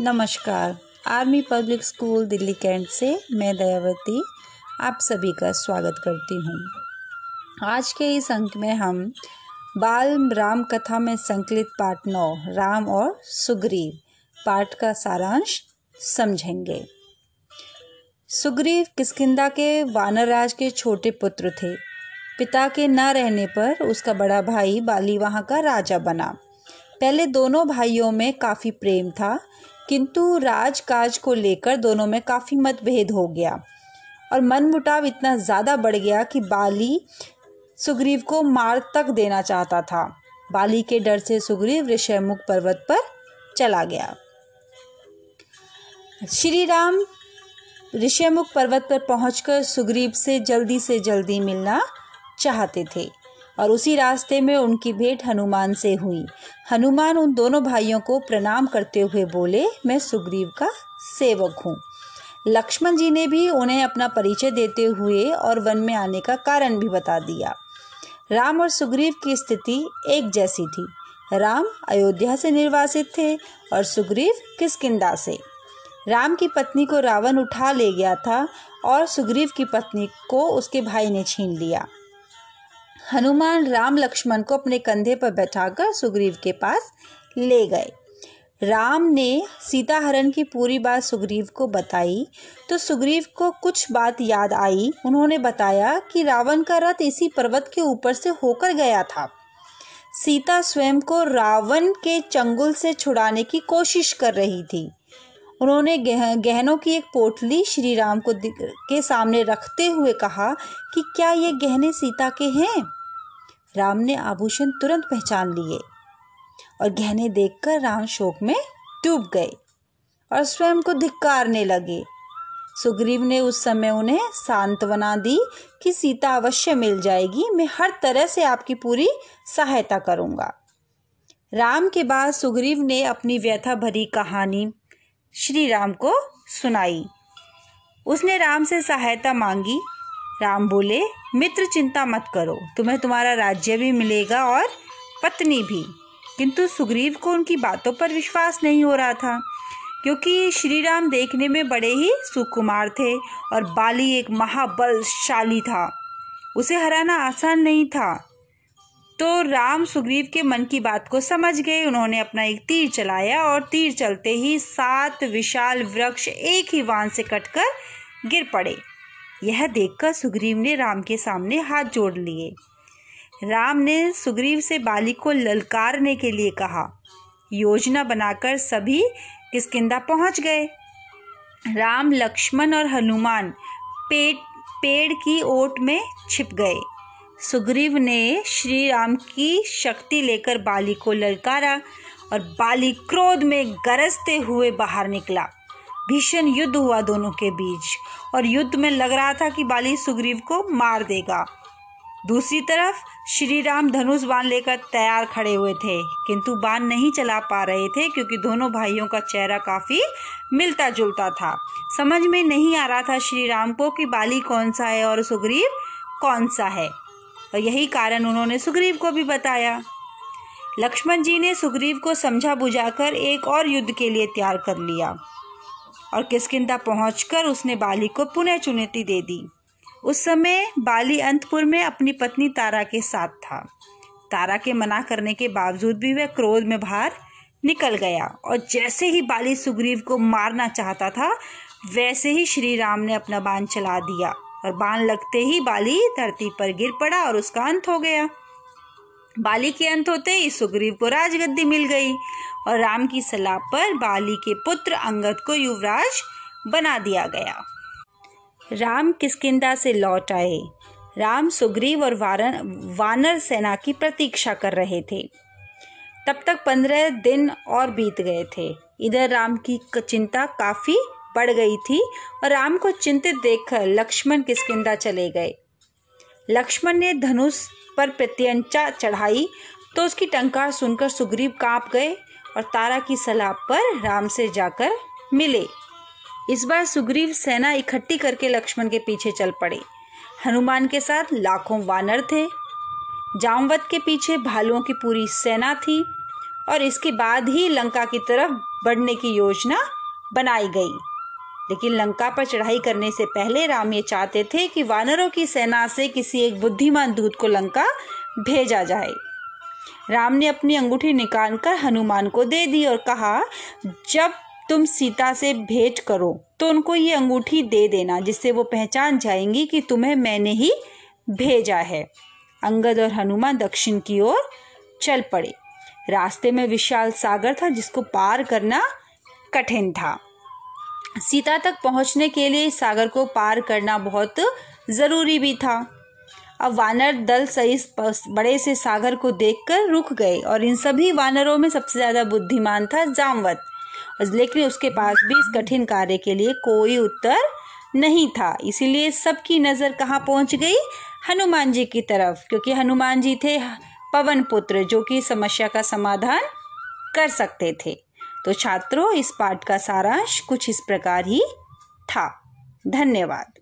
नमस्कार। Army public school Delhi cantt से मैं दयावती, आप सभी का स्वागत करती हूँ। आज के इस अंक में हम बाल राम कथा में संकलित पाठ नौ, राम और सुग्रीव पाठ का सारांश समझेंगे। सुग्रीव किसकिंदा के वानरराज के छोटे पुत्र थे। पिता के न रहने पर उसका बड़ा भाई बाली वहाँ का राजा बना। पहले दोनों भाइयों में काफ़ी प्रेम था किंतु राजकाज को लेकर दोनों में काफ़ी मतभेद हो गया और मनमुटाव इतना ज़्यादा बढ़ गया कि बाली सुग्रीव को मार तक देना चाहता था। बाली के डर से सुग्रीव ऋषयमुख पर्वत पर चला गया। श्री राम ऋषयमुख पर्वत पर पहुंचकर सुग्रीव से जल्दी से जल्दी मिलना चाहते थे। और उसी रास्ते में उनकी भेंट हनुमान से हुई। हनुमान उन दोनों भाइयों को प्रणाम करते हुए बोले, मैं सुग्रीव का सेवक हूँ। लक्ष्मण जी ने भी उन्हें अपना परिचय देते हुए और वन में आने का कारण भी बता दिया। राम और सुग्रीव की स्थिति एक जैसी थी। राम अयोध्या से निर्वासित थे और सुग्रीव किसकिंदा से। राम की पत्नी को रावण उठा ले गया था और सुग्रीव की पत्नी को उसके भाई ने छीन लिया। हनुमान राम लक्ष्मण को अपने कंधे पर बैठाकर सुग्रीव के पास ले गए। राम ने सीता हरण की पूरी बात सुग्रीव को बताई तो सुग्रीव को कुछ बात याद आई। उन्होंने बताया कि रावण का रथ इसी पर्वत के ऊपर से होकर गया था। सीता स्वयं को रावण के चंगुल से छुड़ाने की कोशिश कर रही थी। उन्होंने गह, गहनों की एक पोटली श्री राम को के सामने रखते हुए कहा कि क्या ये गहने सीता के हैं? राम ने आभूषण तुरंत पहचान लिए और गहने देखकर राम शोक में डूब गए और स्वयं को धिक्कारने लगे। सुग्रीव ने उस समय उन्हें सांत्वना दी कि सीता अवश्य मिल जाएगी मैं हर तरह से आपकी पूरी सहायता करूँगा। राम के बाद सुग्रीव ने अपनी व्यथा भरी कहानी श्री राम को सुनाई। उसने राम से सहायता मांगी। राम बोले, मित्र, चिंता मत करो। तुम्हें तुम्हारा राज्य भी मिलेगा और पत्नी भी। किंतु सुग्रीव को उनकी बातों पर विश्वास नहीं हो रहा था, क्योंकि श्री राम देखने में बड़े ही सुकुमार थे और बाली एक महाबलशाली था। उसे हराना आसान नहीं था। तो राम सुग्रीव के मन की बात को समझ गए। उन्होंने अपना एक तीर चलाया और तीर चलते ही सात विशाल वृक्ष एक ही वान से कटकर गिर पड़े। यह देखकर सुग्रीव ने राम के सामने हाथ जोड़ लिए। राम ने सुग्रीव से बाली को ललकारने के लिए कहा। योजना बनाकर सभी किसकिंदा पहुँच गए। राम, लक्ष्मण और हनुमान पेट, पेड़ की ओट में छिप गए। सुग्रीव ने श्री राम की शक्ति लेकर बाली को ललकारा और बाली क्रोध में गरजते हुए बाहर निकला। भीषण युद्ध हुआ दोनों के बीच और युद्ध में लग रहा था कि बाली सुग्रीव को मार देगा। दूसरी तरफ़ श्री राम धनुष बाण लेकर तैयार खड़े हुए थे, किंतु बाण नहीं चला पा रहे थे क्योंकि दोनों भाइयों का चेहरा काफ़ी मिलता जुलता था। समझ में नहीं आ रहा था श्री राम को कि बाली कौन सा है और सुग्रीव कौन सा है। और यही कारण उन्होंने सुग्रीव को भी बताया। लक्ष्मण जी ने सुग्रीव को समझा बुझाकर एक और युद्ध के लिए तैयार कर लिया और किसकिंदा पहुंचकर उसने बाली को पुनः चुनौती दे दी। उस समय बाली अंतपुर में अपनी पत्नी तारा के साथ था। तारा के मना करने के बावजूद भी वह क्रोध में बाहर निकल गया और जैसे ही बाली सुग्रीव को मारना चाहता था, वैसे ही श्री राम ने अपना बाण चला दिया। और बाण लगते ही बाली धरती पर गिर पड़ा और उसका अंत हो गया। बाली के अंत होते ही सुग्रीव को राजगद्दी मिल गई और राम की सलाह पर बाली के पुत्र अंगद को युवराज बना दिया गया। राम किसकिंदा से लौट आए? राम सुग्रीव और वानर सेना की प्रतीक्षा कर रहे थे। तब तक पंद्रह दिन और बीत गए थे। इधर राम की, चिंता काफ़ी बढ़ गई थी और राम को चिंतित देखकर लक्ष्मण किसकिंदा चले गए। लक्ष्मण ने धनुष पर प्रत्यंचा चढ़ाई तो उसकी टंकार सुनकर सुग्रीव काँप गए और तारा की सलाह पर राम से जाकर मिले। इस बार सुग्रीव सेना इकट्ठी करके लक्ष्मण के पीछे चल पड़े। हनुमान के साथ लाखों वानर थे। जामवत के पीछे भालुओं की पूरी सेना थी और इसके बाद ही लंका की तरफ़ बढ़ने की योजना बनाई गई। लेकिन लंका पर चढ़ाई करने से पहले राम ये चाहते थे कि वानरों की सेना से किसी एक बुद्धिमान दूत को लंका भेजा जाए। राम ने अपनी अंगूठी निकाल कर हनुमान को दे दी और कहा, जब तुम सीता से भेंट करो तो उनको ये अंगूठी दे देना, जिससे वो पहचान जाएँगी कि तुम्हें मैंने ही भेजा है। अंगद और हनुमान दक्षिण की ओर चल पड़े। रास्ते में विशाल सागर था, जिसको पार करना कठिन था। सीता तक पहुँचने के लिए सागर को पार करना बहुत ज़रूरी भी था। अब वानर दल सहित बड़े से सागर को देखकर रुक गए और इन सभी वानरों में सबसे ज़्यादा बुद्धिमान था जामवत। लेकिन उसके पास भी इस कठिन कार्य के लिए कोई उत्तर नहीं था। इसीलिए सबकी नज़र कहाँ पहुँच गई? हनुमान जी की तरफ़, क्योंकि हनुमान जी थे पवन पुत्र, जो कि समस्या का समाधान कर सकते थे। तो छात्रों इस पाठ का सारांश कुछ इस प्रकार ही था। धन्यवाद।